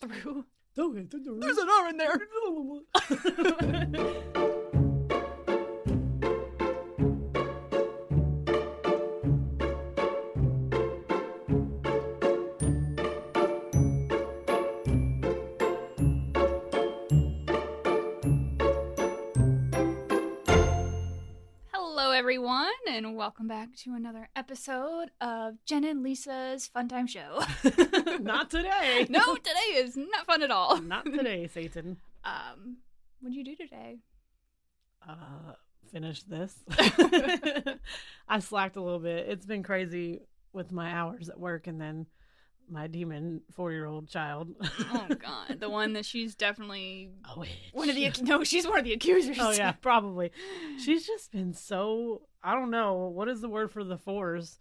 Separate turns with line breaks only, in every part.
through.
There's an R in there.
everyone, and welcome back to another episode of Jen and Lisa's Fun Time Show.
Not today.
no, today is not fun at all.
Not today, Satan.
Um, what'd you do today?
Uh, finish this. I slacked a little bit. It's been crazy with my hours at work and then my demon four year old child.
Oh God, the one that she's definitely
Oh,
one of the no, she's one of the accusers.
Oh, yeah, probably. She's just been so, I don't know. What is the word for the fours?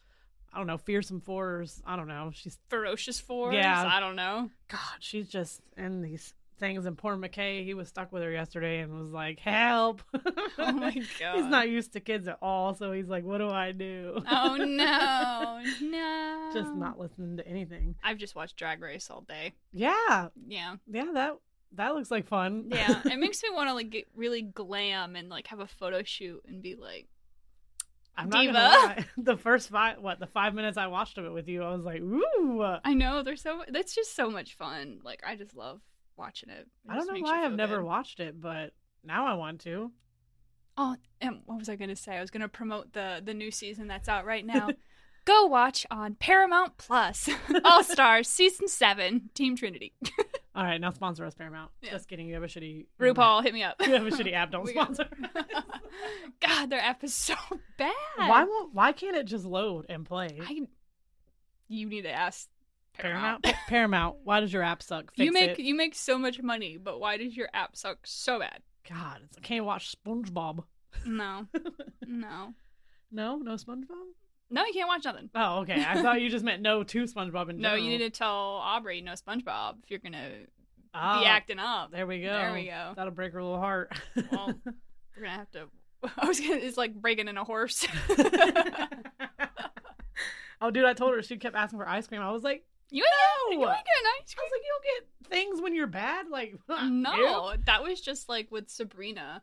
I don't know. Fearsome fours. I don't know. She's,
ferocious force.
Yeah.
I don't know.
God, she's just in these things. And poor McKay, he was stuck with her yesterday and was like, help.
Oh my God.
He's not used to kids at all. So he's like, what do I do?
Oh no, no.
just not listening to anything.
I've just watched Drag Race all day.
Yeah,
Yeah,
yeah, that that looks like fun.
yeah. it makes me want to like get really glam and like have a photo shoot and be like,
I'm not
Diva.
lie. The first five, what the five minutes I watched of it with you, I was like, ooh.
I know there's so that's just so much fun. Like I just love watching it. It
I don't know why I've
feel
never watched it, but now I want to.
Oh, and what was I going to say? I was going to promote the the new season that's out right now. Go watch on Paramount Plus. All Stars season seven, Team Trinity.
All right, now sponsor us, Paramount.
Yeah.
Just kidding. You have a shitty
RuPaul, um, hit me up.
You have a shitty app. Don't sponsor.
God, their app is so bad.
why won't? Why can't it just load and play?
I, you need to ask
Paramount. Pa- Paramount. Why does your app suck? Fix
you make
it.
you make so much money, but why does your app suck so bad?
God, I can't watch SpongeBob.
No, no,
No, no SpongeBob.
No. You can't watch nothing.
Oh, okay. I thought you just meant no to SpongeBob in
No, you need to tell Aubrey no SpongeBob if you're gonna
Oh,
be acting up.
There we go.
There we go.
That'll break her little heart.
Well, we're gonna have to. I was gonna. It's like breaking in a horse.
oh, dude, I told her she kept asking for ice cream. I was like,
you ain't,
No!
you ain't getting ice cream.
I was like, you don't get things when you're bad. Like.
No, that was just like with Sabrina.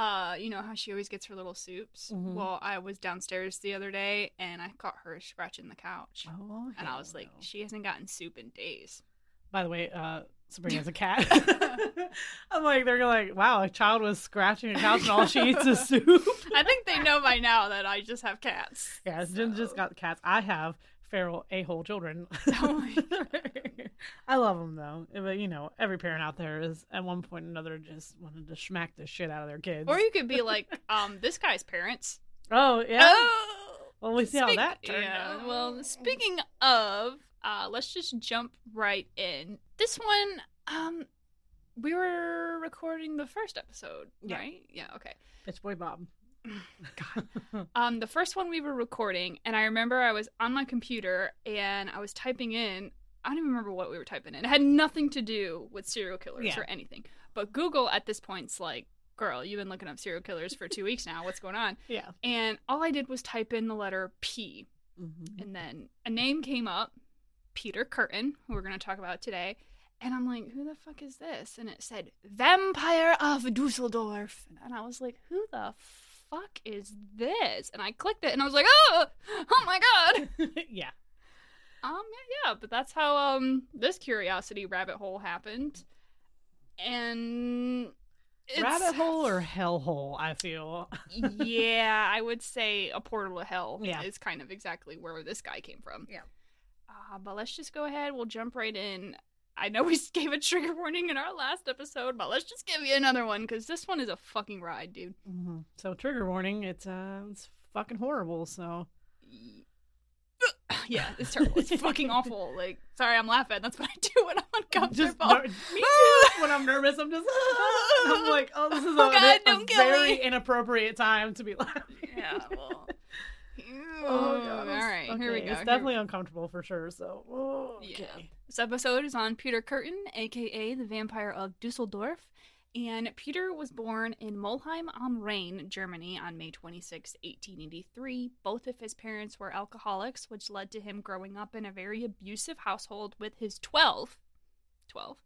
Uh, you know how she always gets her little soups.
Mhm.
Well, I was downstairs the other day and I caught her scratching the couch,
Oh,
and I was
hell
like, she hasn't gotten soup in days.
By the way, uh, Sabrina's a cat. I'm like, they're like, wow, a child was scratching a couch and all she eats is soup.
I think they know by now that I just have cats.
Yeah, Jen just
So-
got cats. I have feral a-hole children.
Oh
I love them though. But you know, every parent out there is at one point or another just wanted to smack the shit out of their kids.
Or you could be like, um, this guy's parents.
oh yeah.
Oh,
well, we see how that turned
yeah,
out.
Well, speaking of, uh, let's just jump right in. This one, um, we were recording the first episode,
Yeah.
right? Yeah. Okay.
It's boy Bob.
God. Um, the first one we were recording, and I remember I was on my computer and I was typing in. I don't even remember what we were typing in. It had nothing to do with serial killers
Yeah.
or anything. But Google at this point's like, "Girl, you've been looking up serial killers for two weeks now. What's going on?"
yeah.
And all I did was type in the letter P,
Mm-hmm.
and then a name came up, Peter Kürten, who we're going to talk about today. And I'm like, who the fuck is this? And it said, Vampire of Dusseldorf. And I was like, who the fuck is this? And I clicked it and I was like, oh, oh my God.
yeah.
Um, yeah, yeah, but that's how um this curiosity rabbit hole happened. And it's,
Rabbit hole or hell hole? I feel.
yeah, I would say a portal to hell
Yeah.
is kind of exactly where this guy came from.
Yeah.
Uh, but let's just go ahead. We'll jump right in. I know we gave a trigger warning in our last episode, but let's just give you another one because this one is a fucking ride, dude.
hmm So trigger warning. It's uh, it's fucking horrible. So
yeah, it's terrible. It's fucking awful. Like, sorry, I'm laughing. That's what I do when I'm uncomfortable.
ner- me too. when I'm nervous, I'm just I'm like, oh, this is a,
Oh, God,
a
don't
very
me.
inappropriate time to be laughing.
yeah, well.
Oh, God.
all right, here we go.
It's
Here-
definitely uncomfortable for sure. So, oh,
Yeah. This episode is on Peter Kürten, aka the Vampire of Dusseldorf. And Peter was born in Molheim am Rhein, Germany on May 26, 1883. Both of his parents were alcoholics, which led to him growing up in a very abusive household with his 12, 12.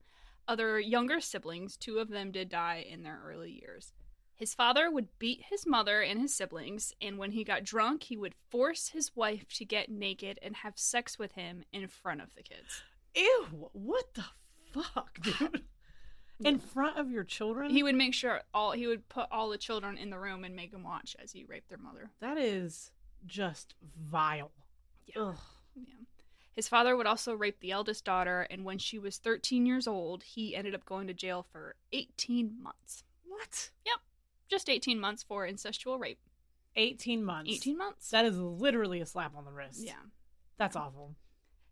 Other younger siblings, two of them did die in their early years. His father would beat his mother and his siblings, and when he got drunk, he would force his wife to get naked and have sex with him in front of the kids.
Ew, what the fuck, dude? In front of your children?
He would make sure all he would put all the children in the room and make them watch as he raped their mother.
that is just vile.
Yeah.
Ugh.
Yeah. His father would also rape the eldest daughter, and when she was 13 years old, he ended up going to jail for 18 months.
What?
Just 18 months for incestual rape.
18 months.
18 months?
That is literally a slap on the wrist.
Yeah.
That's awful.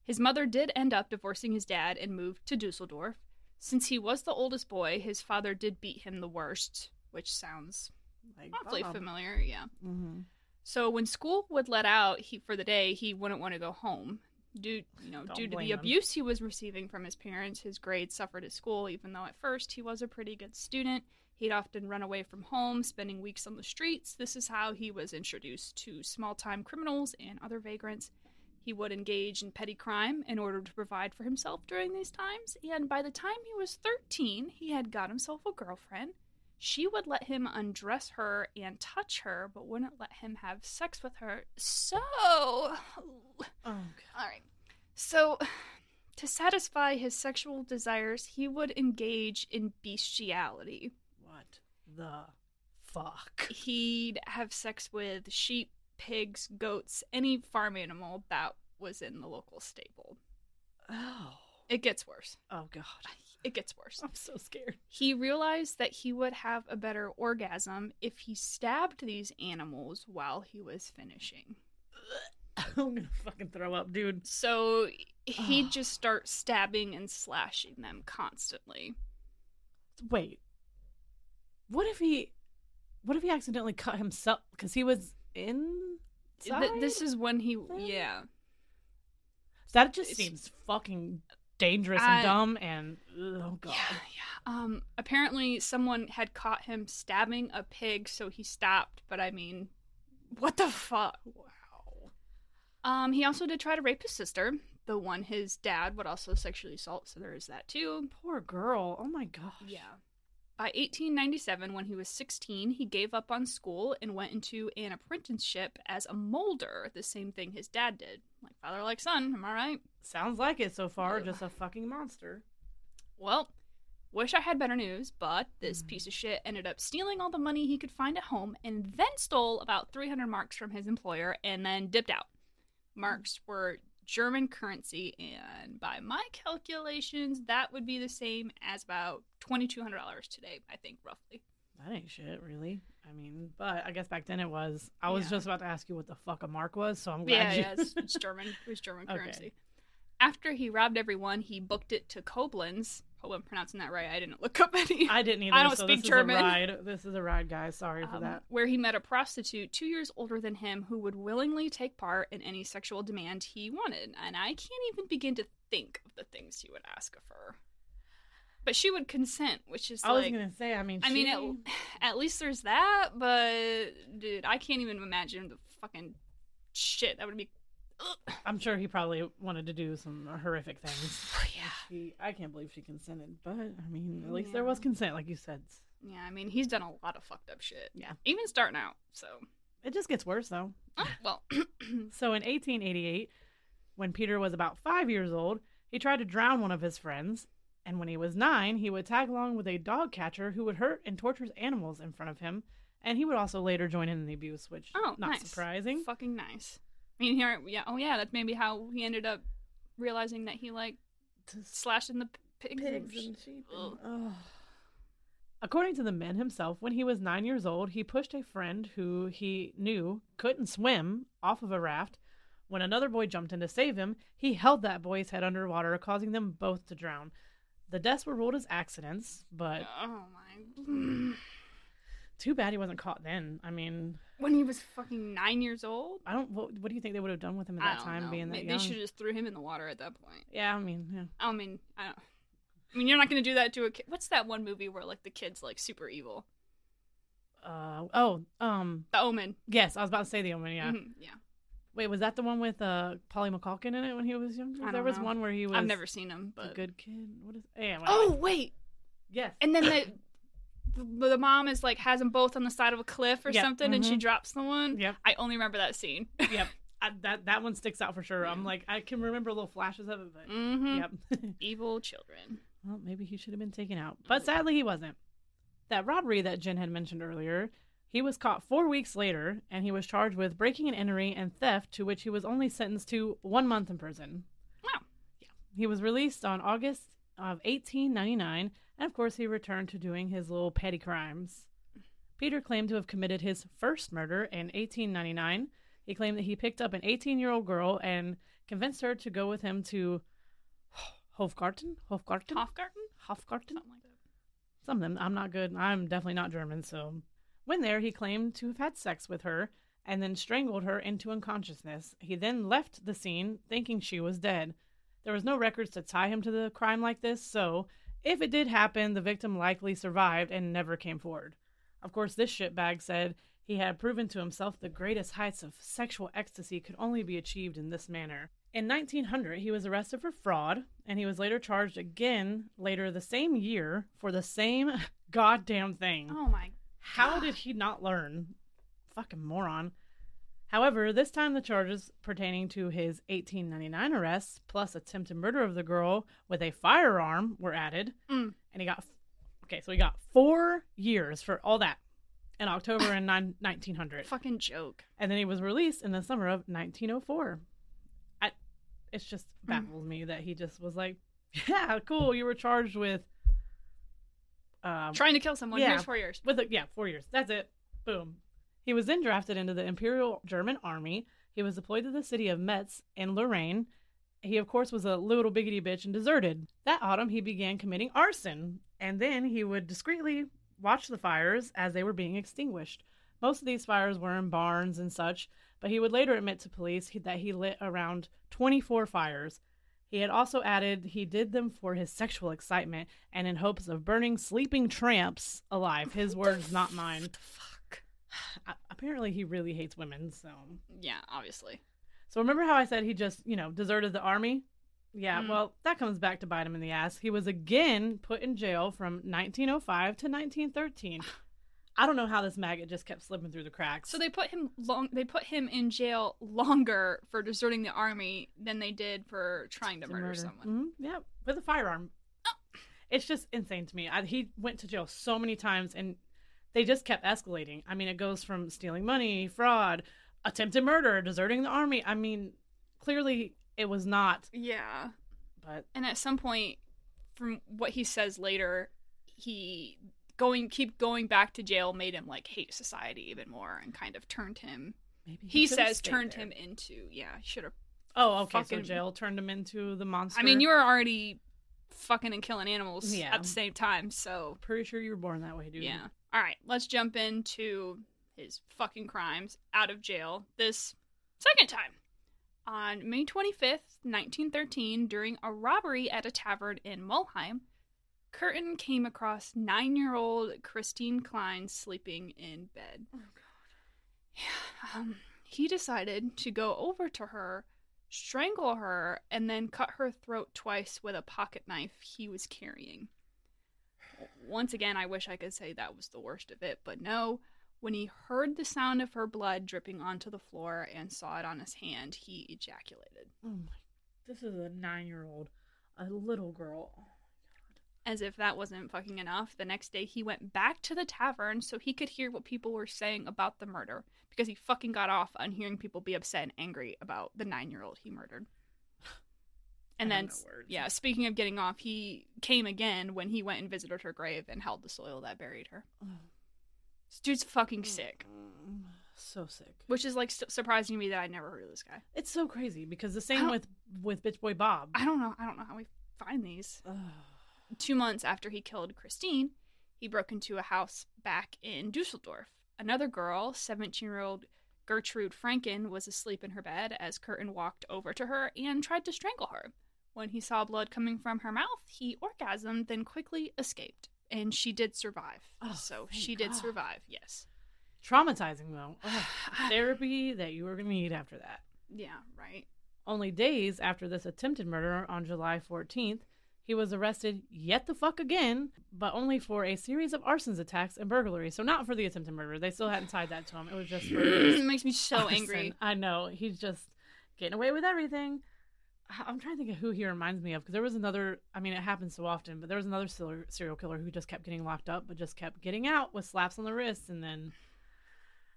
His mother did end up divorcing his dad and moved to Dusseldorf. Since he was the oldest boy, his father did beat him the worst, which sounds
Like,
awfully
Bob.
familiar, yeah.
Mm-hmm.
So when school would let out he for the day, he wouldn't want to go home. Due, you know,
Don't
due to the
him.
abuse he was receiving from his parents, his grades suffered at school. Even though at first he was a pretty good student, he'd often run away from home, spending weeks on the streets. This is how he was introduced to small-time criminals and other vagrants. He would engage in petty crime in order to provide for himself during these times, and by the time he was 13, he had got himself a girlfriend. She would let him undress her and touch her, but wouldn't let him have sex with her. So,
Oh, God.
all right. So, to satisfy his sexual desires, he would engage in bestiality.
The fuck?
He'd have sex with sheep, pigs, goats, any farm animal that was in the local stable.
Oh.
It gets worse.
Oh, God.
It gets worse.
I'm so scared.
He realized that he would have a better orgasm if he stabbed these animals while he was finishing.
I'm gonna fucking throw up, dude.
So he'd
Ugh.
just start stabbing and slashing them constantly.
Wait. What if he. What if he accidentally cut himself? Because he was in.
Th- this is when he, yeah.
That just
it's-
seems fucking dangerous
I-
and dumb and. Oh, God.
Yeah, yeah. Um, apparently someone had caught him stabbing a pig, so he stopped. But I mean, what the fuck?
Wow.
Um, he also did try to rape his sister, the one his dad would also sexually assault. So there is that too.
Poor girl. Oh, my gosh.
Yeah. By 1897, when he was 16, he gave up on school and went into an apprenticeship as a molder, the same thing his dad did. Like father, like son, am I right?
Sounds like it so far. Just a fucking monster.
Well, wish I had better news, but this
Mm.
piece of shit ended up stealing all the money he could find at home and then stole about 300 marks from his employer and then dipped out. Marks were German currency, and by my calculations, that would be the same as about $2,200 today, I think, roughly.
That ain't shit, really. I mean, but I guess back then it was. I was
Yeah.
just about to ask you what the fuck a mark was, so I'm glad
Yeah,
you.
yeah, it's, it's German. It was German
Okay.
currency. After he robbed everyone, he booked it to Koblenz. Hope I'm pronouncing that right. I didn't look up any.
I didn't either.
I don't
so
speak
this
German.
Is a ride. This is a ride, guys. Sorry for
um,
that.
where he met a prostitute two years older than him who would willingly take part in any sexual demand he wanted. And I can't even begin to think of the things he would ask of her. But she would consent, which is
I was gonna say. I mean,
I mean,
she-
at, at least there's that, but dude, I can't even imagine the fucking shit that would be.
I'm sure he probably wanted to do some horrific things.
Oh, yeah.
She, I can't believe she consented, but I mean, at least there was consent, like you said.
Yeah, I mean, he's done a lot of fucked up shit.
Yeah.
Even starting out, so.
It just gets worse though.
Oh, well.
So in 1888, when Peter was about five years old, he tried to drown one of his friends. And when he was nine, he would tag along with a dog catcher who would hurt and torture animals in front of him. And he would also later join in the abuse, which
Oh,
not
nice.
surprising.
Fucking nice. I mean, here, yeah, oh yeah, that's maybe how he ended up realizing that he like slashing the p- pigs, and
pigs
sh-
and sheep.
Ugh.
and- ugh. According to the man himself, when he was nine years old, he pushed a friend who he knew couldn't swim off of a raft. When another boy jumped in to save him, he held that boy's head underwater, causing them both to drown. The deaths were ruled as accidents, but
Oh my.
too bad he wasn't caught then. I mean,
When he was fucking nine years old.
I don't. What, what do you think they would have done with him at
I
that time,
know.
being that
Maybe
young?
They should have just threw him in the water at that point.
Yeah, I mean, yeah.
I mean, I don't. I mean, you're not gonna do that to a kid. What's that one movie where like the kid's like super evil?
Uh, oh, um,
The Omen.
yes, I was about to say the Omen. Yeah,
Mhm, yeah.
Wait, was that the one with uh Macaulay Culkin in it when he was younger? There was
know.
one where he was
I've never seen him,
a good kid. What is? Yeah.
oh wait,
yes.
and then the the the mom is like has them both on the side of a cliff or
Yep,
something, and she
mhm.
drops the one.
Yep.
I only remember that scene.
Yep. I, that that one sticks out for sure. I'm like I can remember little flashes of it, but
hmm
yep.
Evil children.
well, maybe he should have been taken out, but sadly he wasn't. That robbery that Jen had mentioned earlier, he was caught four weeks later, and he was charged with breaking and entering and theft, to which he was only sentenced to one month in prison.
Wow.
Yeah. He was released on August of 1899, and of course he returned to doing his little petty crimes. Peter claimed to have committed his first murder in 1899. He claimed that he picked up an 18 year old girl and convinced her to go with him to Hofgarten? Hofgarten?
Hofgarten,
Hofgarten?
something like that.
Something. I'm not good. I'm definitely not German, so. When there, he claimed to have had sex with her and then strangled her into unconsciousness. He then left the scene thinking she was dead. There was no records to tie him to the crime like this, so if it did happen, the victim likely survived and never came forward. Of course, this shitbag said he had proven to himself the greatest heights of sexual ecstasy could only be achieved in this manner. In 1900, he was arrested for fraud, and he was later charged again later the same year for the same goddamn thing.
Oh my.
How
God.
did he not learn? Fucking moron. However, this time the charges pertaining to his 1899 arrests plus attempted murder of the girl with a firearm were added,
Mm.
and he got okay. So he got four years for all that in October in nine- 1900,
Fucking joke.
and then he was released in the summer of 1904. I, it's just
Mm.
baffles me that he just was like, "Yeah, cool, you were charged with." Um,
Trying to kill someone.
yeah.
Here's four years.
with a, yeah, four years. That's it. Boom. He was then drafted into the Imperial German Army. He was deployed to the city of Metz in Lorraine. He, of course, was a little biggity bitch and deserted. That autumn, he began committing arson, and then he would discreetly watch the fires as they were being extinguished. Most of these fires were in barns and such, but he would later admit to police that he lit around 24 fires. He had also added he did them for his sexual excitement and in hopes of burning sleeping tramps alive. His words, not mine.
What the fuck?
A- Apparently, he really hates women. So,
Yeah, obviously.
so remember how I said he just, you know, deserted the army? Yeah,
Mm.
well, that comes back to bite him in the ass. He was again put in jail from 1905 to 1913. I don't know how this maggot just kept slipping through the cracks.
So they put him long. They put him in jail longer for deserting the army than they did for trying to, murder, someone.
hmm Yeah, with a firearm. It's just insane to me. I, he went to jail so many times, and they just kept escalating. I mean, it goes from stealing money, fraud, attempted murder, deserting the army. I mean, clearly it was not.
Yeah,
But
and at some point, from what he says later, he going keep going back to jail made him like hate society even more and kind of turned him.
maybe
He
should've
says turned
there.
him into yeah. Should have.
Oh, okay.
fucking-
So jail turned him into the monster.
I mean, you were already fucking and killing animals
Yeah.
at the same time, so
pretty sure you were born that way, dude.
Yeah. All right, let's jump into his fucking crimes out of jail this second time. On May 25th, 1913, during a robbery at a tavern in Mulheim, Kürten came across nine year old Christine Klein sleeping in bed.
Oh, God.
Yeah, um, he decided to go over to her, strangle her, and then cut her throat twice with a pocket knife he was carrying. Once again, I wish I could say that was the worst of it, but no. When he heard the sound of her blood dripping onto the floor and saw it on his hand, he ejaculated.
Oh my. This is a nine year old, a little girl.
As if that wasn't fucking enough, the next day he went back to the tavern so he could hear what people were saying about the murder because he fucking got off on hearing people be upset and angry about the nine year old he murdered. And then,
have no words.
yeah, speaking of getting off, he came again when he went and visited her grave and held the soil that buried her. This dude's fucking sick,
Mm, So sick.
which is like su- surprising to me that I never heard of this guy.
It's so crazy because the
I
same
don't-
with with Bitch Boy Bob.
I don't know. I don't know how we find these.
Ugh.
Two months after he killed Christine, he broke into a house back in Dusseldorf. Another girl, 17 year old Gertrude Franken, was asleep in her bed as Kürten walked over to her and tried to strangle her. When he saw blood coming from her mouth, he orgasmed, then quickly escaped. And she did survive.
Oh,
so she did survive, yes.
Traumatizing though. Ugh. Therapy that you were gonna need after that.
Yeah, right.
Only days after this attempted murder on July 14th, he was arrested yet the fuck again, but only for a series of arsons attacks and burglaries. So not for the attempted murder. They still hadn't tied that to him. It was just for
it makes me so
arson.
angry.
I know. He's just getting away with everything. I- I'm trying to think of who he reminds me of because there was another. I mean, it happens so often, but there was another serial serial killer who just kept getting locked up, but just kept getting out with slaps on the wrists, and then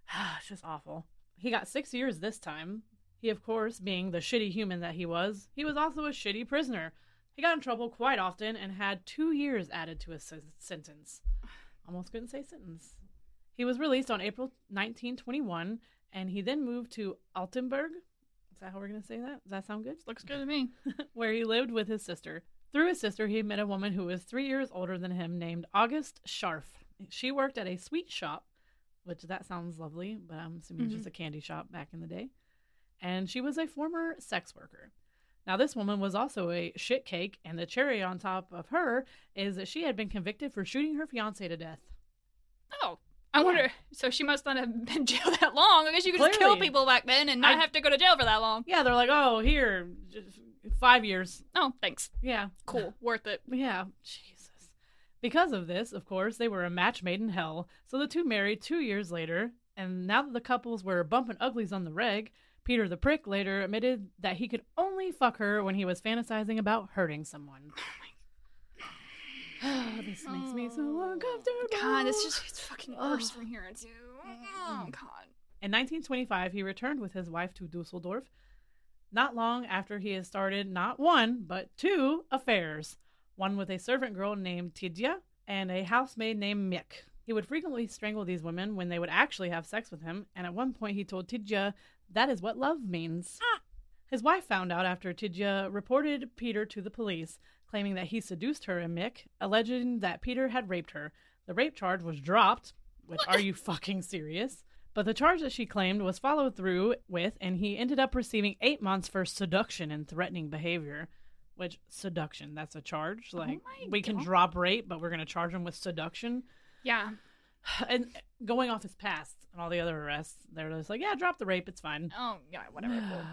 it's just awful. He got six years this time. He, of course, being the shitty human that he was, he was also a shitty prisoner. He got in trouble quite often and had two years added to his sen- sentence. Almost couldn't say sentence. He was released on April 1921, and he then moved to Altenburg. Is that how we're going to say that? Does that sound good?
Looks good to me.
where he lived with his sister. Through his sister, he met a woman who was three years older than him named August Scharf. She worked at a sweet shop, which that sounds lovely, but I'm assuming it's just a candy shop back in the day. And she was a former sex worker. Now, this woman was also a shit cake, and the cherry on top of her is that she had been convicted for shooting her fiance to death.
Oh, I wonder. So she must not have been jailed that long. I guess you could just kill people back then and not
I-
have to go to jail for that long.
Yeah, they're like, oh, here, just five years.
Oh, thanks.
Yeah,
Cool. Worth it.
Yeah, Jesus. Because of this, of course, they were a match made in hell. So the two married two years later, and now that the couples were bumping uglies on the reg, Peter the prick later admitted that he could only fuck her when he was fantasizing about hurting someone. Oh this makes me so oh. uncomfortable.
God, this just gets fucking worse
Ugh.
from here too. Oh God.
In 1925, he returned with his wife to Dusseldorf. Not long after he had started not one, but two affairs one with a servant girl named Tidja and a housemaid named Mick. He would frequently strangle these women when they would actually have sex with him, and at one point he told Tidja that is what love means. Ah. His wife found out after Tidja reported Peter to the police, claiming that he seduced her and Mick, alleging that Peter had raped her. The rape charge was dropped, which are you fucking serious? But the charge that she claimed was followed through with, and he ended up receiving eight months for seduction and threatening behavior. Which seduction? That's a charge. Oh like
my
we can drop rape, but we're gonna charge him with seduction.
Yeah.
And going off his past and all the other arrests, they're just like, yeah, drop the rape, it's fine.
Oh yeah. Whatever. cool.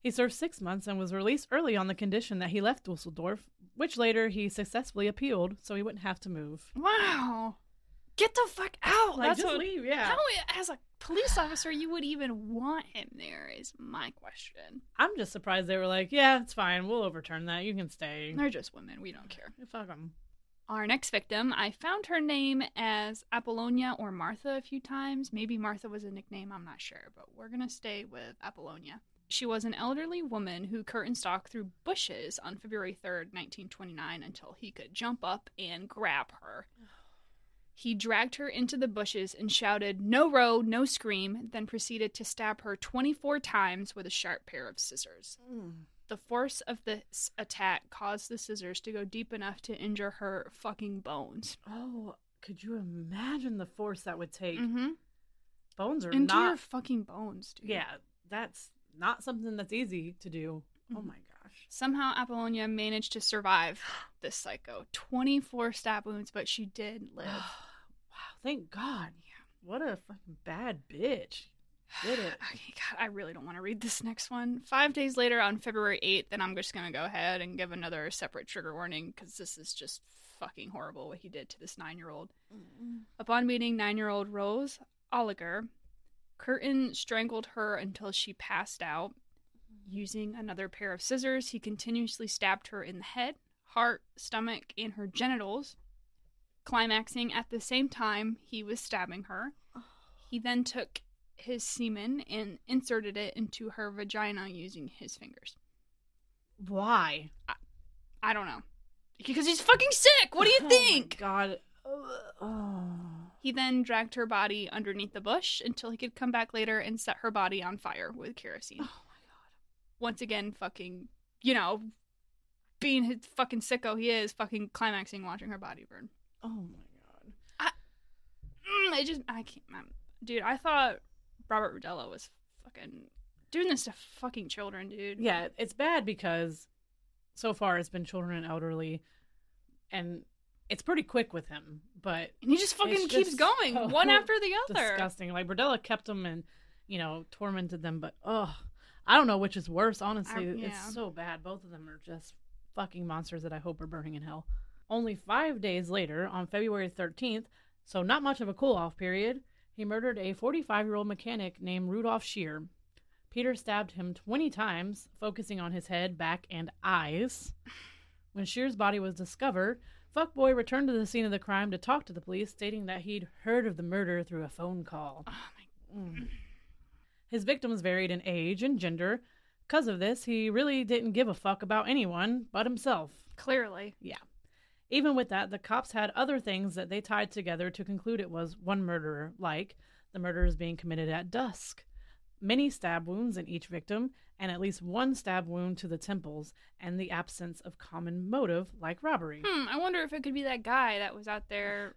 He served six months and was released early on the condition that he left Dusseldorf, which later he successfully appealed, so he wouldn't have to move.
Wow. Get the fuck out.
Like,
That's
just
what,
leave, yeah.
How, as a police officer, you would even want him there? Is my question.
I'm just surprised they were like, yeah, it's fine, we'll overturn that, you can stay.
They're just women. We don't care.
Fuck them.
Our next victim, I found her name as Apollonia or Martha a few times. Maybe Martha was a nickname, I'm not sure, but we're going to stay with Apollonia. She was an elderly woman who Kürten stalked through bushes on February 3rd, 1929, until he could jump up and grab her. He dragged her into the bushes and shouted, No row, no scream, then proceeded to stab her 24 times with a sharp pair of scissors. Mm. The force of this attack caused the scissors to go deep enough to injure her fucking bones.
Oh, could you imagine the force that would take?
Mm-hmm.
Bones are
Into your fucking bones, dude.
Yeah, that's not something that's easy to do. Oh
Mhm.
my gosh.
Somehow Apollonia managed to survive this psycho. 24 stab wounds, but she did live.
wow, thank God. Yeah. What a fucking bad bitch. Did it.
Okay, God, I really don't want to read this next one. Five days later, on February 8th, then I'm just going to go ahead and give another separate trigger warning because this is just fucking horrible what he did to this nine year old. Upon meeting nine year old Rose Ohliger, Kürten strangled her until she passed out. Using another pair of scissors, he continuously stabbed her in the head, heart, stomach, and her genitals, climaxing at the same time he was stabbing her. He then took his semen and inserted it into her vagina using his fingers.
Why?
I don't know. Because he's fucking sick! What do you
Oh my
think?
God. Oh.
He then dragged her body underneath the bush until he could come back later and set her body on fire with kerosene.
Oh my God.
Once again, fucking, you know, being his fucking sicko he is, fucking climaxing watching her body burn.
Oh my God.
Mm, I just, I can't, man. dude. I thought Robert Berdella was fucking doing this to fucking children, dude.
Yeah, it's bad because so far it's been children and elderly, and it's pretty quick with him. But
and he just fucking keeps
just
going,
so
one after the other.
disgusting. Like Berdella kept them and you know tormented them, but oh, I don't know which is worse, honestly.
I- yeah.
It's so bad. Both of them are just fucking monsters that I hope are burning in hell. Only five days later, on February 13th, so not much of a cool off period, he murdered a 45 year old mechanic named Rudolph Scheer. Peter stabbed him 20 times, focusing on his head, back, and eyes. When Scheer's body was discovered, Fuckboy returned to the scene of the crime to talk to the police, stating that he'd heard of the murder through a phone call.
Oh
Mm. His victims varied in age and gender. Because of this, he really didn't give a fuck about anyone but himself.
Clearly.
Even with that, the cops had other things that they tied together to conclude it was one murderer, like the murders being committed at dusk, many stab wounds in each victim, and at least one stab wound to the temples, and the absence of common motive like robbery.
Hmm, I wonder if it could be that guy that was out there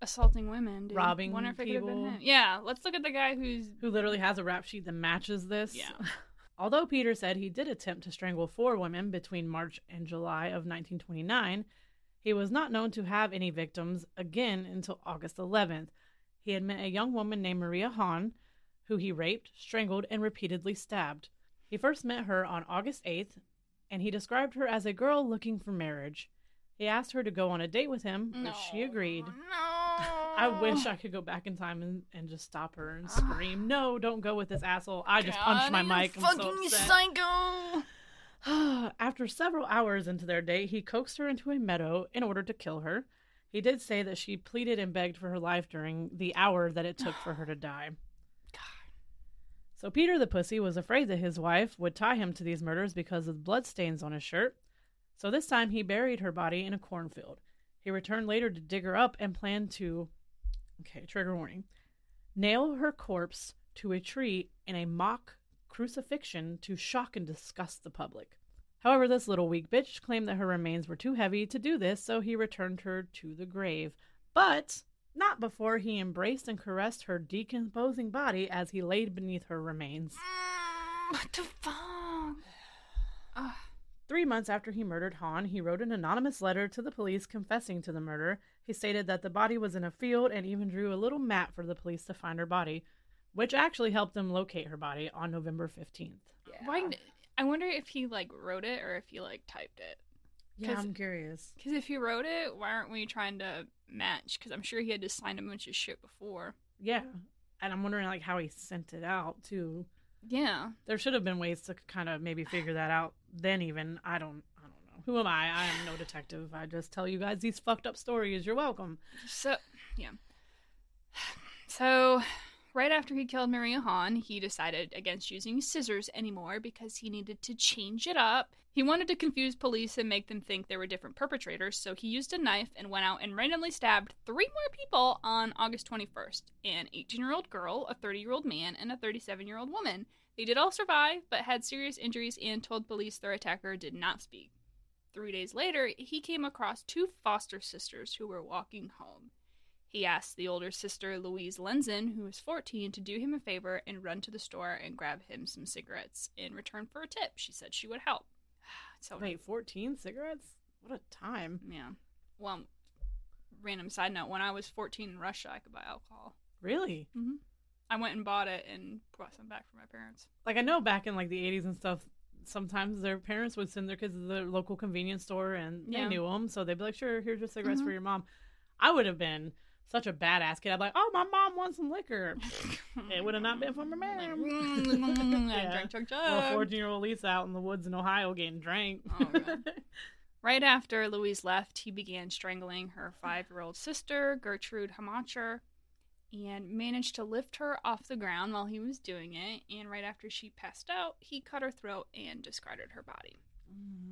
assaulting women, dude.
Robbing
wonder if it could have been
people.
him. Yeah, let's look at the guy who's
who literally has a rap sheet that matches this.
Yeah.
Although Peter said he did attempt to strangle four women between March and July of 1929, he was not known to have any victims again until August 11th. He had met a young woman named Maria Hahn, who he raped, strangled, and repeatedly stabbed. He first met her on August 8th, and he described her as a girl looking for marriage. He asked her to go on a date with him, which she agreed.
No.
I wish I could go back in time and, and just stop her and scream, "No, don't go with this asshole!" I just punched my
God,
mic. I'm so
fucking
upset.
psycho.
After several hours into their date, he coaxed her into a meadow in order to kill her. He did say that she pleaded and begged for her life during the hour that it took for her to die. God. So Peter the pussy was afraid that his wife would tie him to these murders because of the bloodstains on his shirt. So this time he buried her body in a cornfield. He returned later to dig her up and planned to okay, trigger warning. Nail her corpse to a tree in a mock crucifixion to shock and disgust the public. However, this little weak bitch claimed that her remains were too heavy to do this, so he returned her to the grave. But not before he embraced and caressed her decomposing body as he laid beneath her remains.
Mm, what the fuck? Ugh.
Three months after he murdered Hahn, he wrote an anonymous letter to the police confessing to the murder. He stated that the body was in a field and even drew a little map for the police to find her body, which actually helped them locate her body on November 15th.
Why? I wonder if he like wrote it or if he like typed it.
Yeah,
'Cause-
I'm curious.
Because if he wrote it, why aren't we trying to match? Because I'm sure he had to sign a bunch of shit before.
Yeah. And I'm wondering like how he sent it out too.
Yeah.
There should have been ways to kind of maybe figure that out then even. I don't I don't know. Who am I? I am no detective. I just tell you guys these fucked up stories. You're welcome.
So, yeah. So, right after he killed Maria Hahn, he decided against using scissors anymore because he needed to change it up. He wanted to confuse police and make them think there were different perpetrators, so he used a knife and went out and randomly stabbed three more people on August 21st an 18 year old girl, a 30 year old man, and a 37 year old woman. They did all survive, but had serious injuries and told police their attacker did not speak. Three days later, he came across two foster sisters who were walking home. He asked the older sister, Louise Lenzen, who was 14, to do him a favor and run to the store and grab him some cigarettes in return for a tip. She said she would help. So,
Wait, 14 cigarettes? What a time.
yeah. Well, random side note when I was 14 in Russia, I could buy alcohol.
Really?
hmm I went and bought it and brought some back for my parents.
like I know back in like the 80s and stuff sometimes their parents would send their kids to the local convenience store and they knew them so they'd be like sure here's your cigarettes for
Mhm.
your mom I would have been such a badass kid I'd be like oh my mom wants some liquor it would have not been for my mom
I
Yeah.
drank, chug, chug.
14 year old Lisa out in the woods in Ohio getting drank
Oh, Right after Louise left, he began strangling her five year old sister, Gertrude Hamacher, and managed to lift her off the ground while he was doing it. And right after she passed out, he cut her throat and discarded her body.
Mm.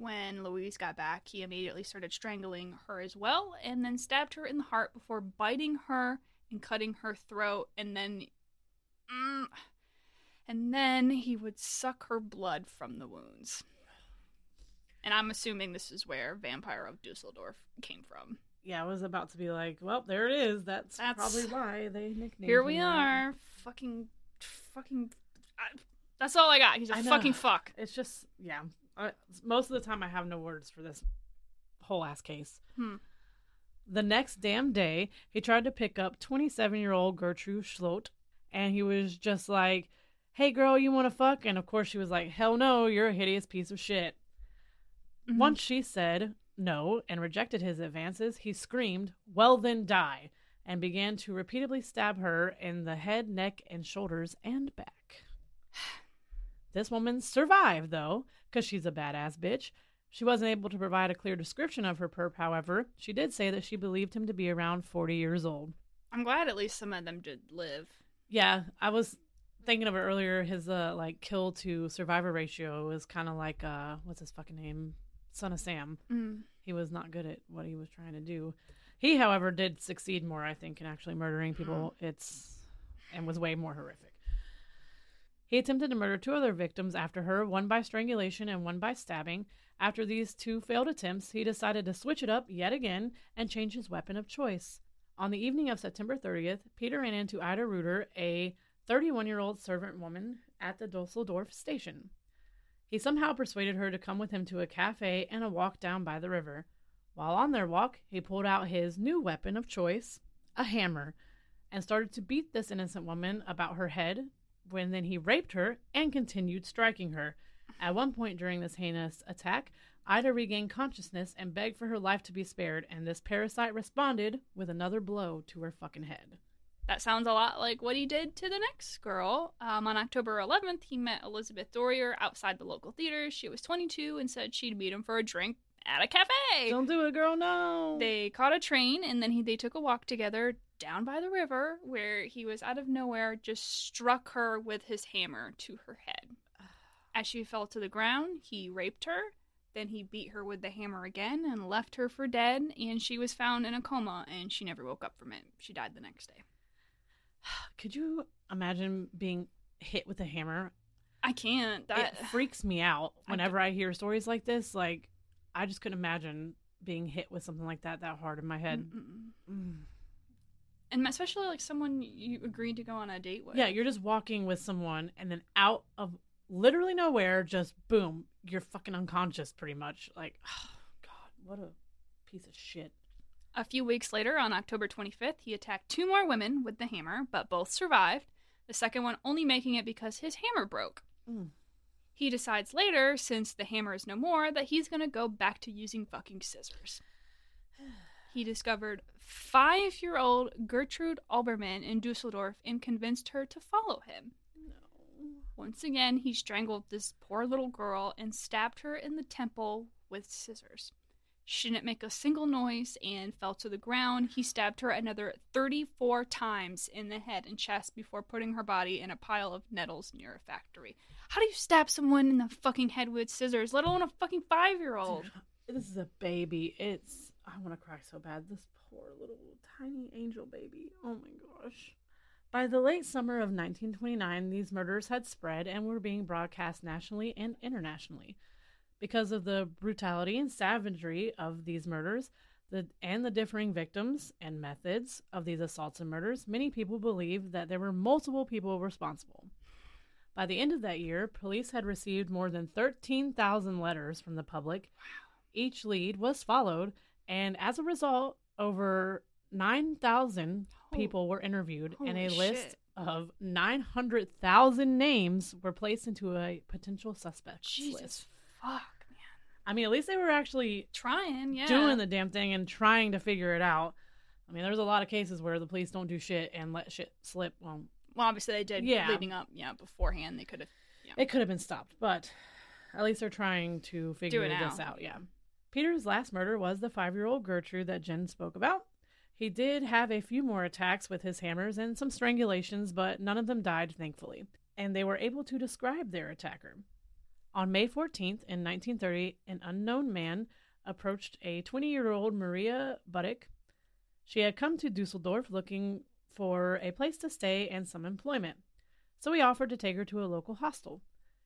When Louise got back, he immediately started strangling her as well and then stabbed her in the heart before biting her and cutting her throat. And then. Mm, and then he would suck her blood from the wounds. And I'm assuming this is where Vampire of Dusseldorf came from.
yeah I was about to be like well there it is that's,
That's-
probably why they nicknamed
Here we
that.
are. Fucking. Fucking. I, that's all I got. He's a fucking fuck.
it's just yeah I, most of the time i have no words for this whole ass case
Hmm.
the next damn day he tried to pick up 27 year old gertrude schlott and he was just like Hey girl, you want to fuck? And of course she was like, Hell no, you're a hideous piece of shit.
Mhm.
Once she said no and rejected his advances, he screamed, Well then die, and began to repeatedly stab her in the head, neck, and shoulders and back. This woman survived, though, because she's a badass bitch. She wasn't able to provide a clear description of her perp, however. She did say that she believed him to be around 40 years old.
I'm glad at least some of them did live.
Yeah, I was thinking of it earlier. His uh like kill to survivor ratio is kind of like uh what's his fucking name, Son of Sam.
Mm.
He was not good at what he was trying to do. He, however, did succeed more, I think, in actually murdering people. It's and was way more horrific. He attempted to murder two other victims after her, one by strangulation and one by stabbing. After these two failed attempts, he decided to switch it up yet again and change his weapon of choice. On the evening of September 30th, Peter ran into Ida Reuter, a 31 year old servant woman at the Dusseldorf station. He somehow persuaded her to come with him to a cafe and a walk down by the river. While on their walk, he pulled out his new weapon of choice, a hammer, and started to beat this innocent woman about her head, when then he raped her and continued striking her. At one point during this heinous attack, Ida regained consciousness and begged for her life to be spared, and this parasite responded with another blow to her fucking head.
That sounds a lot like what he did to the next girl. Um, on October 11th, he met Elizabeth Dorier outside the local theater. She was 22 and said she'd meet him for a drink at a cafe.
Don't do it, girl, no!
They caught a train and then he, they took a walk together down by the river where he was out of nowhere just struck her with his hammer to her head. As she fell to the ground, he raped her. Then he beat her with the hammer again and left her for dead, and she was found in a coma and she never woke up from it. She died the next day.
Could you imagine being hit with a hammer?
I can't. That
it freaks me out
I
whenever I, hear stories like this. Like, I just couldn't imagine being hit with something like that that hard in my head. Mm.
And especially like someone you agreed to go on a date with.
Yeah, you're just walking with someone, and then out of literally nowhere, just boom, you're fucking unconscious, pretty much. Like, God, what a piece of shit.
A few weeks later, on October 25th, he attacked two more women with the hammer, but both survived. The second one only making it because his hammer broke.
Mm.
He decides later, since the hammer is no more, that he's gonna go back to using fucking scissors. He discovered five year old Gertrude Alberman in Dusseldorf and convinced her to follow him.
No.
Once again, he strangled this poor little girl and stabbed her in the temple with scissors. She didn't make a single noise and fell to the ground. He stabbed her another 34 times in the head and chest before putting her body in a pile of nettles near a factory. How do you stab someone in the fucking head with scissors, let alone a fucking five year old?
This is a baby. It's. I want to cry so bad. This poor little tiny angel baby. Oh my gosh. By the late summer of 1929, these murders had spread and were being broadcast nationally and internationally. Because of the brutality and savagery of these murders, the, and the differing victims and methods of these assaults and murders, many people believed that there were multiple people responsible. By the end of that year, police had received more than 13,000 letters from the public. Each lead was followed, and as a result, over 9,000
Oh,
people were interviewed, and a
holy
list of 900,000 names were placed into a potential suspects
Jesus
list.
fuck, man.
I mean, at least they were actually
Trying, yeah.
doing the damn thing and trying to figure it out. I mean, there's a lot of cases where the police don't do shit and let shit slip. Well,
well, obviously they did
Yeah.
leading up, yeah, beforehand. They could have. yeah.
it could have been stopped, but at least they're trying to figure this out. Yeah. Peter's last murder was the five year old Gertrude that Jen spoke about. He did have a few more attacks with his hammers and some strangulations, but none of them died, thankfully, and they were able to describe their attacker. On May 14th, in 1930, an unknown man approached a 20 year old Maria Buddick. She had come to Dusseldorf looking for a place to stay and some employment, so he offered to take her to a local hostel.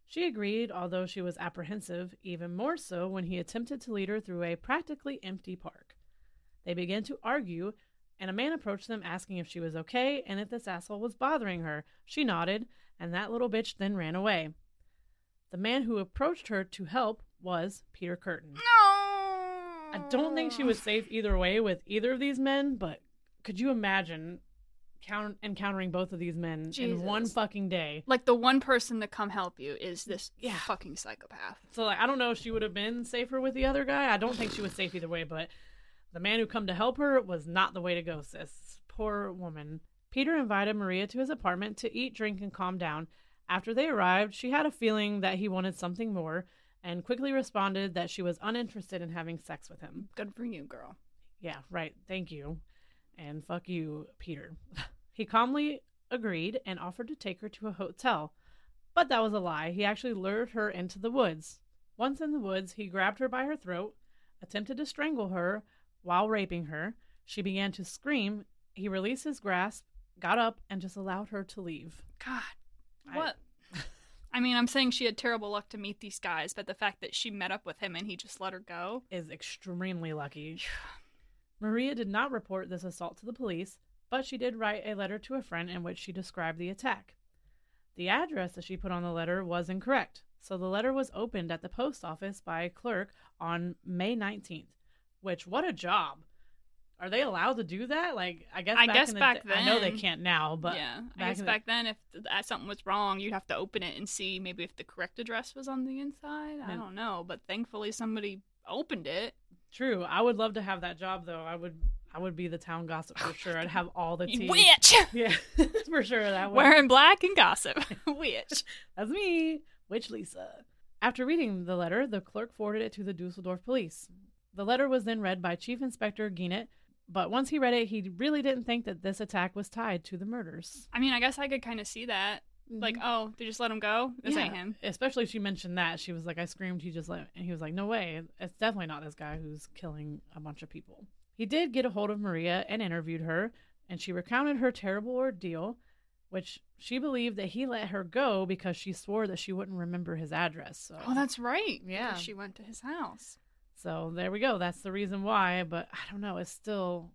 She agreed, although she was apprehensive, even more so when he attempted to lead her through a practically empty park. They began to argue, and a man approached them asking if she was okay and if this asshole was bothering her. She nodded, and that little bitch then ran away. The man who approached her to help was Peter Kürten.
No.
I don't think she was safe either way with either of these men, but could you imagine count- encountering both of these men in one fucking day.
Like the one person to come help you is this
Yeah.
fucking psychopath.
So like, I don't know if she would have been safer with the other guy. I don't think she was safe either way, but the man who come to help her was not the way to go, sis. Poor woman. Peter invited Maria to his apartment to eat, drink, and calm down. After they arrived, she had a feeling that he wanted something more and quickly responded that she was uninterested in having sex with him.
Good for you, girl.
Yeah, right. Thank you. And fuck you, Peter. he calmly agreed and offered to take her to a hotel. But that was a lie. He actually lured her into the woods. Once in the woods, he grabbed her by her throat, attempted to strangle her while raping her. She began to scream. He released his grasp, got up, and just allowed her to leave.
God,
I-
what? I mean, I'm saying she had terrible luck to meet these guys, but the fact that she met up with him and he just let her go.
is extremely lucky. Maria did not report this assault to the police, but she did write a letter to a friend in which she described the attack. The address that she put on the letter was incorrect, so the letter was opened at the post office by a clerk on May 19th. Which, what a job! Are they allowed to do that? Like, I guess
I
back
guess
in the
back
day- I know they
then-
can't now, but
yeah, I guess
in the-
back then, if th- something was wrong, you'd have to open it and see maybe if the correct address was on the inside. I
hmm.
don't know, but thankfully somebody opened it.
true. I would love to have that job, though. I would. I would be the town gossip for oh, sure. I'd have all the tea.
Witch
Yeah, for sure. That would.
wearing black and gossip. Witch.
That's me, Witch Lisa. After reading the letter, the clerk forwarded it to the Düsseldorf police. The letter was then read by Chief Inspector Gennat, but once he read it, he really didn't think that this attack was tied to the murders.
I mean, I guess I could kind of see that. Like, mm-hmm. oh, they just let him go. This ain't him.
Especially she mentioned that. She was like, I screamed, he just let, and he was like, no way. It's definitely not this guy who's killing a bunch of people. He did get a hold of Maria and interviewed her, and she recounted her terrible ordeal, which she believed that he let her go because she swore that she wouldn't remember his address. So.
Oh, that's right.
Yeah.
she went to his house.
So there we go. That's the reason why, but I don't know. It's still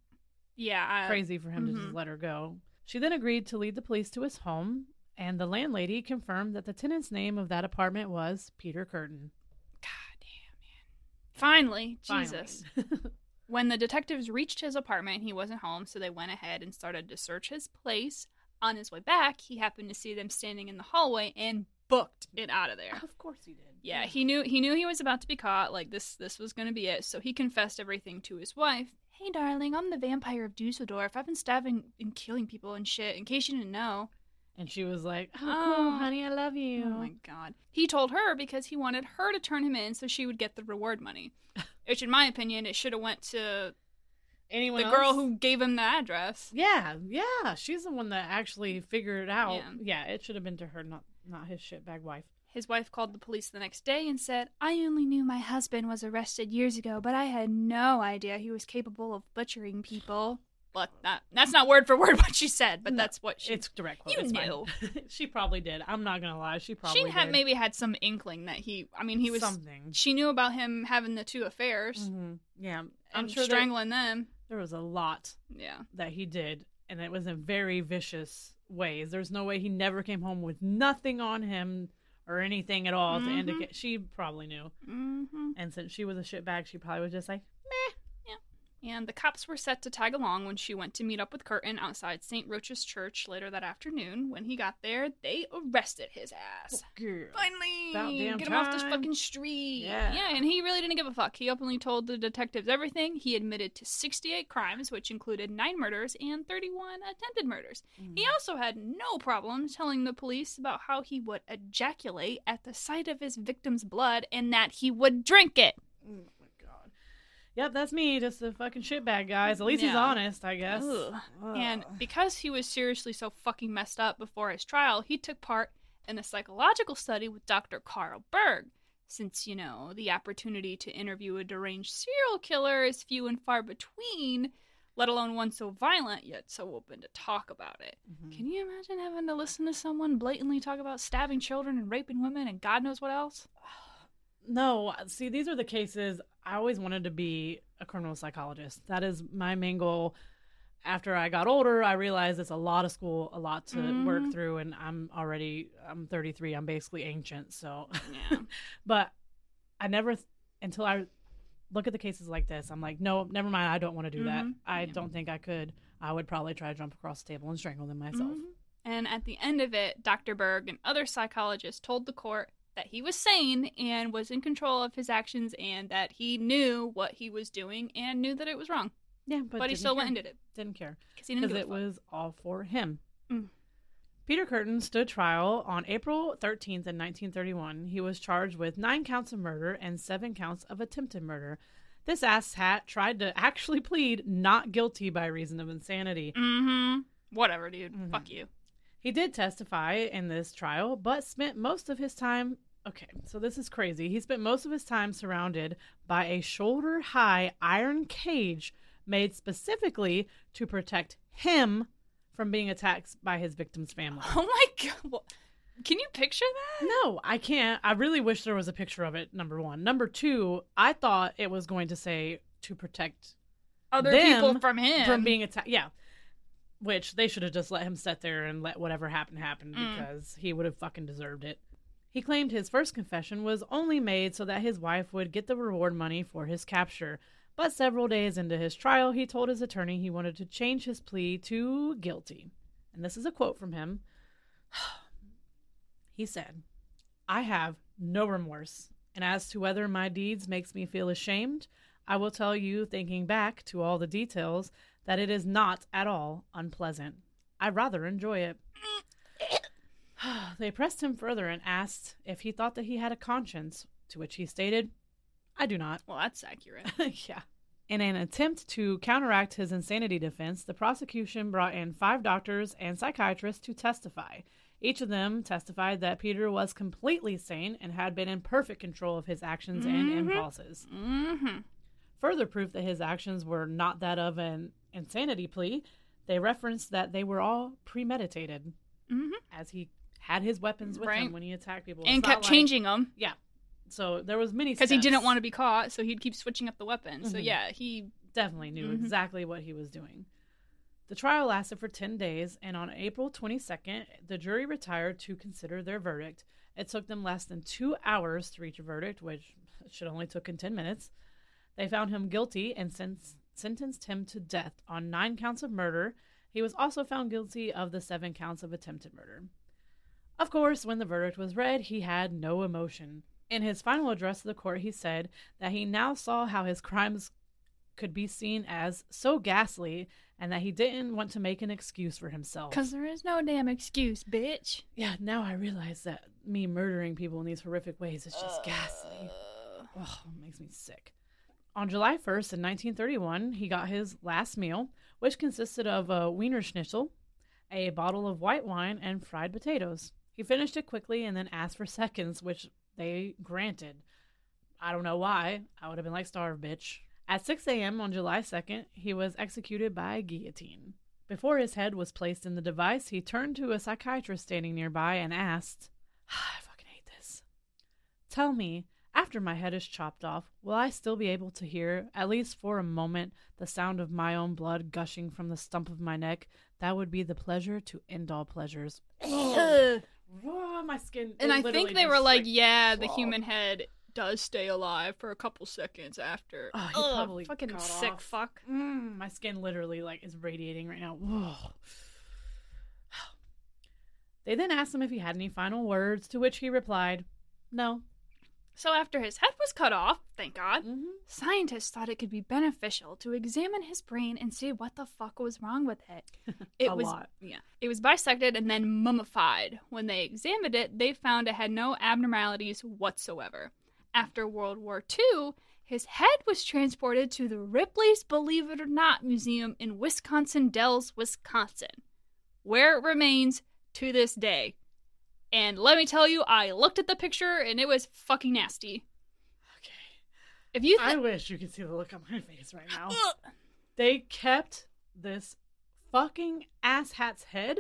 Yeah, I,
crazy for him to just
mhm.
let her go. She then agreed to lead the police to his home, and the landlady confirmed that the tenant's name of that apartment was Peter Kürten.
God damn, man. Finally,
Finally.
Jesus. When the detectives reached his apartment, he wasn't home, so they went ahead and started to search his place. On his way back, he happened to see them standing in the hallway and booked it out of there.
of course he did.
Yeah, he knew he knew he was about to be caught. Like this, this was going to be it. So he confessed everything to his wife. Hey, darling, I'm the vampire of Düsseldorf. I've been stabbing and killing people and shit. In case you didn't know.
And she was like, "Oh,
Oh.
cool, honey, I love you."
Oh my god. He told her because he wanted her to turn him in so she would get the reward money. Which, in my opinion, it should have went to
Anyone
the girl who gave him the address.
Yeah, yeah, she's the one that actually figured it out.
Yeah.
Yeah, it should have been to her, not not his shitbag wife.
His wife called the police the next day and said, I only knew my husband was arrested years ago, but I had no idea he was capable of butchering people. But that, that's not word for word what she said, but
No,
that's what she.
It's direct quote.
You
it's
knew.
she probably did. I'm not gonna lie. She probably
she had
did.
maybe had some inkling that he. I mean, he was.
something.
She knew about him having the two affairs
hmm Yeah, I'm
and
sure
strangling them.
there was a lot
Yeah.
that he did, and it was in very vicious ways. There's no way he never came home with nothing on him or anything at all
Mhm.
to indicate. She probably knew,
hmm
and since she was a shitbag, she probably was just like,
And the cops were set to tag along when she went to meet up with Kürten outside St. Roach's Church later that afternoon. When he got there, they arrested his ass.
"Girl."
Finally, get him off this fucking street.
Yeah.
yeah, and he really didn't give a fuck. He openly told the detectives everything. He admitted to 68 crimes, which included nine murders and 31 attempted murders. He
Mm.
also had no problem telling the police about how he would ejaculate at the sight of his victim's blood and that he would drink it.
Oh god. Yep, that's me, just a fucking shitbag, guys. At least he's
Yeah.
honest, I guess.
Ugh. And because he was seriously so fucking messed up before his trial, he took part in a psychological study with Dr. Carl Berg. Since, you know, the opportunity to interview a deranged serial killer is few and far between, let alone one so violent yet so open to talk about it.
Mhm.
Can you imagine having to listen to someone blatantly talk about stabbing children and raping women and God knows what else?
No, see, these are the cases I always wanted to be a criminal psychologist. That is my main goal. After I got older, I realized it's a lot of school, a lot to work
Mhm.
through, and I'm already I'm 33. I'm basically ancient, so.
Yeah.
but I never until I look at the cases like this, I'm like, no, never mind. I don't want to do that.
Mhm.
I
Yeah.
don't think I could. I would probably try to jump across the table and strangle them myself.
Mhm. And at the end of it, Dr. Berg and other psychologists told the court that he was sane and was in control of his actions and that he knew what he was doing and knew that it was wrong.
Yeah, but,
But, he still
care.
went and did it
Didn't care
because he didn't
because
give a
it was all for him.
Mm.
Peter Kürten stood trial on April 13th in 1931. He was charged with nine counts of murder and seven counts of attempted murder. This asshat tried to actually plead not guilty by reason of insanity.
Mm-hmm. Whatever, dude.
Mhm.
Fuck you.
He did testify in this trial, but spent most of his time. Okay, so this is crazy. He spent most of his time surrounded by a shoulder high iron cage made specifically to protect him from being attacked by his victim's family.
Oh my god. Can you picture that?
No, I can't. I really wish there was a picture of it, number one. Number two, I thought it was going to say to protect
Other people from him.
from being attacked. Yeah. Which they should have just let him sit there and let whatever happen happen
Mm.
because he would have fucking deserved it. He claimed his first confession was only made so that his wife would get the reward money for his capture. But several days into his trial, he told his attorney he wanted to change his plea to guilty. And this is a quote from him. He said, I have no remorse, and as to whether my deeds makes me feel ashamed, I will tell you, thinking back to all the details, that it is not at all unpleasant. I rather enjoy it. they pressed him further and asked if he thought that he had a conscience, to which he stated, I do not.
well, that's accurate.
yeah. In an attempt to counteract his insanity defense, the prosecution brought in five doctors and psychiatrists to testify. Each of them testified that Peter was completely sane and had been in perfect control of his actions and
Mhm.
impulses.
mm-hmm.
Further proof that his actions were not that of an insanity plea, they referenced that they were all premeditated,
Mm-hmm.
as he had his weapons with
Right.
him when he attacked people.
And
It's
kept
like-
changing them Yeah,
So there was many
because he didn't want to be caught, so he'd keep switching up the weapons. So
Mhm.
yeah, he.
definitely knew
Mhm.
exactly what he was doing. The trial lasted for 10 days, and on April 22nd, the jury retired to consider their verdict. It took them less than two hours to reach a verdict, which should only took in 10 minutes. They found him guilty and sen- sentenced him to death on nine counts of murder. He was also found guilty of the seven counts of attempted murder. Of course, when the verdict was read, he had no emotion. In his final address to the court, he said that he now saw how his crimes could be seen as so ghastly and that he didn't want to make an excuse for himself.
Because there is no damn excuse, bitch.
yeah, now I realize that me murdering people in these horrific ways is just ghastly.
Uh,
Oh, it makes me sick. On July 1st, in 1931, he got his last meal, which consisted of a Wiener Schnitzel, a bottle of white wine, and fried potatoes. He finished it quickly and then asked for seconds, which they granted. I don't know why. I would have been like, starve, bitch. At 6 a.m. on July 2nd, he was executed by guillotine. Before his head was placed in the device, he turned to a psychiatrist standing nearby and asked, I fucking hate this. Tell me, after my head is chopped off, will I still be able to hear, at least for a moment, the sound of my own blood gushing from the stump of my neck? That would be the pleasure to end all pleasures. Oh, my skin.
and I think they were like, yeah, the human head does stay alive for a couple seconds after.
Oh,
Ugh,
probably
fucking sick
off.
fuck.
Mm, my skin literally like is radiating right now. Whoa. They then asked him if he had any final words, to which he replied, "No."
So after his head was cut off, thank God,
Mm-hmm.
scientists thought it could be beneficial to examine his brain and see what the fuck was wrong with it. It was
lot.
yeah, it was bisected and then mummified. When they examined it, they found it had no abnormalities whatsoever. After World War II, his head was transported to the Ripley's Believe It or Not Museum in Wisconsin Dells, Wisconsin, where it remains to this day. And let me tell you, I looked at the picture and it was fucking nasty.
Okay.
If you
I wish you could see the look on my face right now. They kept this fucking asshat's head,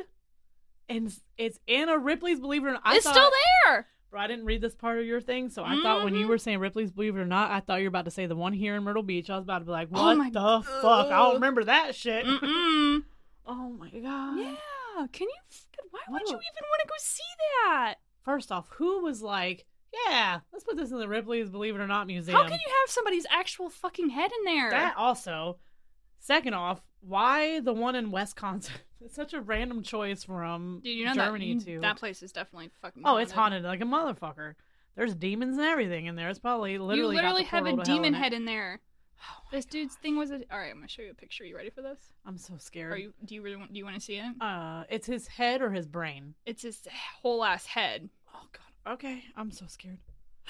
and it's Anna Ripley's Believe It or Not. I
it's
thought,
still there.
Bro, I didn't read this part of your thing, so I thought when you
Mhm.
were saying Ripley's Believe It or Not, I thought you were about to say the one here in Myrtle Beach. I was about to be like,
Oh
what
my
the fuck? I don't remember that shit. Oh my god.
Yeah, can you? Why would you even want to go see that?
First off, who was like, Yeah, let's put this in the Ripley's Believe It or Not museum.
How can you have somebody's actual fucking head in there?
That also. Second off, why the one in Wisconsin? It's such a random choice from
Dude, you know
Germany
that,
to.
that place is definitely fucking.
oh, it's haunted like a motherfucker. There's demons and everything in there. It's probably literally
you literally have a
portal to hell
demon
in
head in there.
Oh
This dude's thing was a. All right, I'm gonna show you a picture. Are You ready for this?
I'm so scared.
Are you? Do you really want? Do you want to see it?
Uh, it's his head or his brain.
It's his whole ass head.
Oh God. Okay, I'm so scared.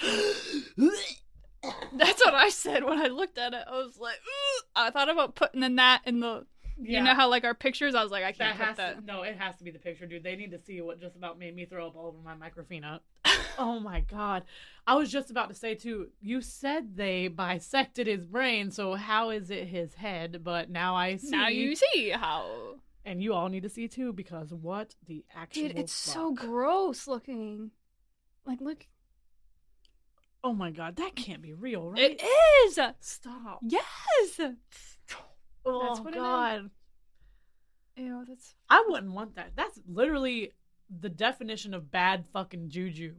That's what I said when I looked at it. I was like, Ooh. I thought about putting in that in the. You know how like our pictures? I was like, I can't
has
put that.
to no, it has to be the picture, dude. They need to see what just about made me throw up all over my microfina. oh my god. I was just about to say too, you said they bisected his brain, so how is it his head? But now I see
Now you see how.
and you all need to see too because what the actual
Dude, it's so gross looking. Like, look.
Oh my god, that can't be real, right?
It is.
Stop.
Yes.
Oh
That's what it is.
god.
Ew, that's.
I wouldn't want that. That's literally the definition of bad fucking juju.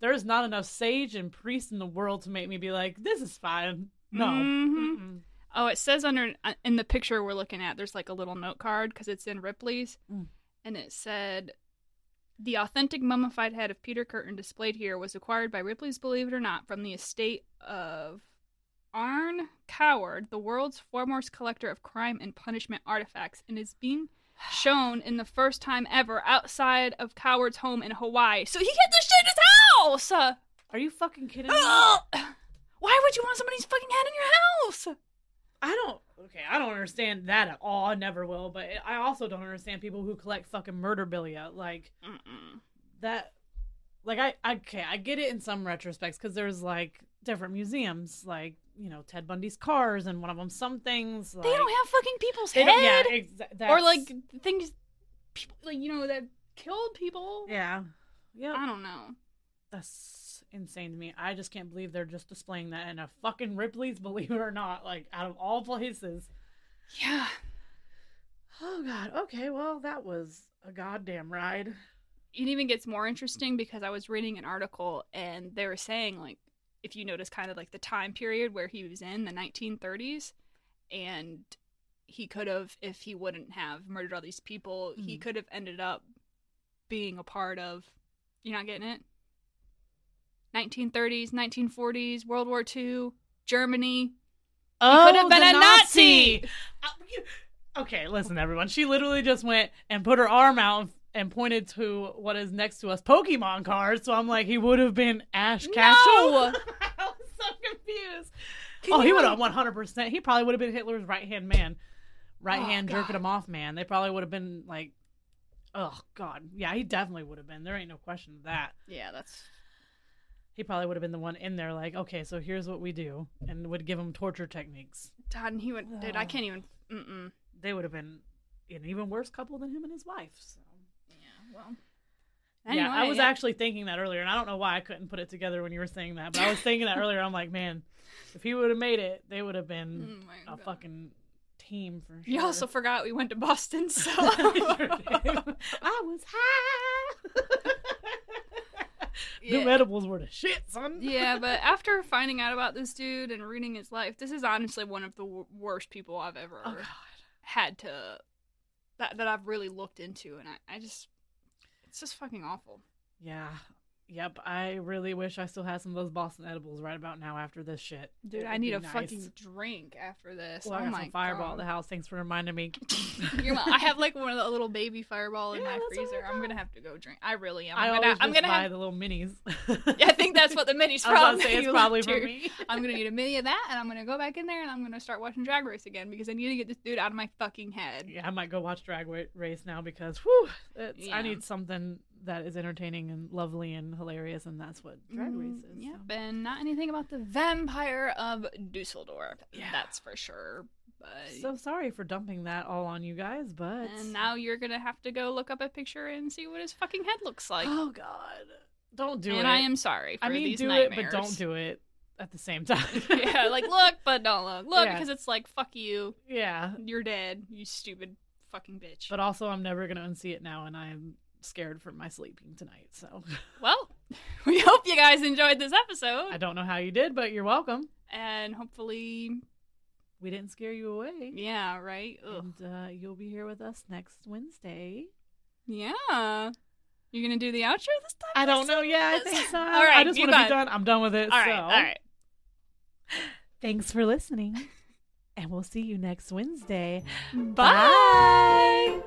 There's not enough sage and priest in the world to make me be like, this is fine. No.
Mhm.
Mm-mm.
Oh, it says under uh, in the picture we're looking at. There's like a little note card because it's in Ripley's,
Mm.
and it said, "The authentic mummified head of Peter Kürten displayed here was acquired by Ripley's Believe It or Not from the estate of Arne Coward, the world's foremost collector of crime and punishment artifacts, and is being shown in the first time ever outside of Coward's home in Hawaii. So he hid this shit in his house.
Are you fucking kidding me?
Why would you want somebody's fucking head in your house?
I don't. Okay, I don't understand that at all. I never will. But I also don't understand people who collect fucking murderabilia. Like
Mm-mm.
that. Like I okay, I get it in some retrospects because there's like different museums, like you know Ted Bundy's cars, and one of them some things. Like,
They don't have fucking people's head,
yeah, exa-
or like things, people like you know that killed people.
yeah, yeah.
I don't know.
That's insane to me. I just can't believe they're just displaying that in a fucking Ripley's. Believe it or not, like out of all places.
Yeah,
Oh god. Okay, well that was a goddamn ride.
it even gets more interesting because I was reading an article and they were saying like if you notice kind of like the time period where he was in the 1930s and he could have if he wouldn't have murdered all these people he
Mhm.
could have ended up being a part of you're not getting it 1930s 1940s world war ii germany
Oh,
could have been a Nazi.
Uh, you- Okay, listen, everyone. She literally just went and put her arm out and pointed to what is next to us Pokemon cards. So I'm like, he would have been Ash Ketchum.
No!
I was so confused.
Can
oh, he would have 100%. He probably would have been Hitler's right hand man, right
Oh,
hand jerking him off man. They probably would have been like, oh, God. Yeah, he definitely would have been. There ain't no question of that.
yeah that's
He probably would have been the one in there, like, okay, so here's what we do, and would give him torture techniques.
Todd and he would dude i can't even mm-mm.
they would have been an even worse couple than him and his wife. So.
Yeah well
yeah, I was
yeah.
actually thinking that earlier, and I don't know why I couldn't put it together when you were saying that, but I was thinking that earlier. I'm like, man, if he would have made it, they would have been
Oh
a
God.
fucking team for sure.
You also forgot we went to Boston, so.
I was high.
Yeah.
The edibles were the shit, son.
yeah, but after finding out about this dude and reading his life, this is honestly one of the w- worst people I've ever
Oh
had to that that I've really looked into, and I, I just it's just fucking awful.
Yeah. Yep. I really wish I still had some of those Boston edibles right about now after this shit.
Dude,
It
I need a
nice.
fucking drink after this.
Well, I
oh
got
my
some fireball at the house. Thanks for reminding me.
I have like one of the little baby fireball in
Yeah,
my
I
freezer. I'm gonna have to go drink. I really am.
I
I'm gonna.
always
I'm gonna
buy
have.
the little minis.
Yeah, I think that's what the mini's
I was
from.
it's probably for me.
I'm gonna need a mini of that, and I'm gonna go back in there, and I'm gonna start watching Drag Race again because I need to get this dude out of my fucking head.
yeah, I might go watch Drag Race now because whew, it's,
Yeah.
I need something that is entertaining and lovely and hilarious, and that's what Drag Race
Mm,
is.
Yep,
so.
and not anything about the Vampire of Düsseldorf.
Yeah.
That's for sure. But
So sorry for dumping that all on you guys, but
and now you're gonna have to go look up a picture and see what his fucking head looks like.
oh god, don't do
and
it.
And I am sorry for
I mean,
these
do
nightmares.
it, but don't do it at the same time.
yeah, like look, but don't look. Look
Yeah.
because it's like fuck you.
yeah,
You're dead. You stupid fucking bitch.
but also I'm never gonna unsee it now, and I'm scared for my sleeping tonight. So
well, we hope you guys enjoyed this episode.
I don't know how you did, but you're welcome.
And hopefully,
We didn't scare you away.
yeah, right? Ugh.
And uh, you'll be here with us next Wednesday.
Yeah. You're going to do the outro this time?
I don't know. Yeah, I think so.
All right,
I just want to be done. I'm done with it.
All right,
so.
all right.
Thanks for listening. and we'll see you next Wednesday.
Bye.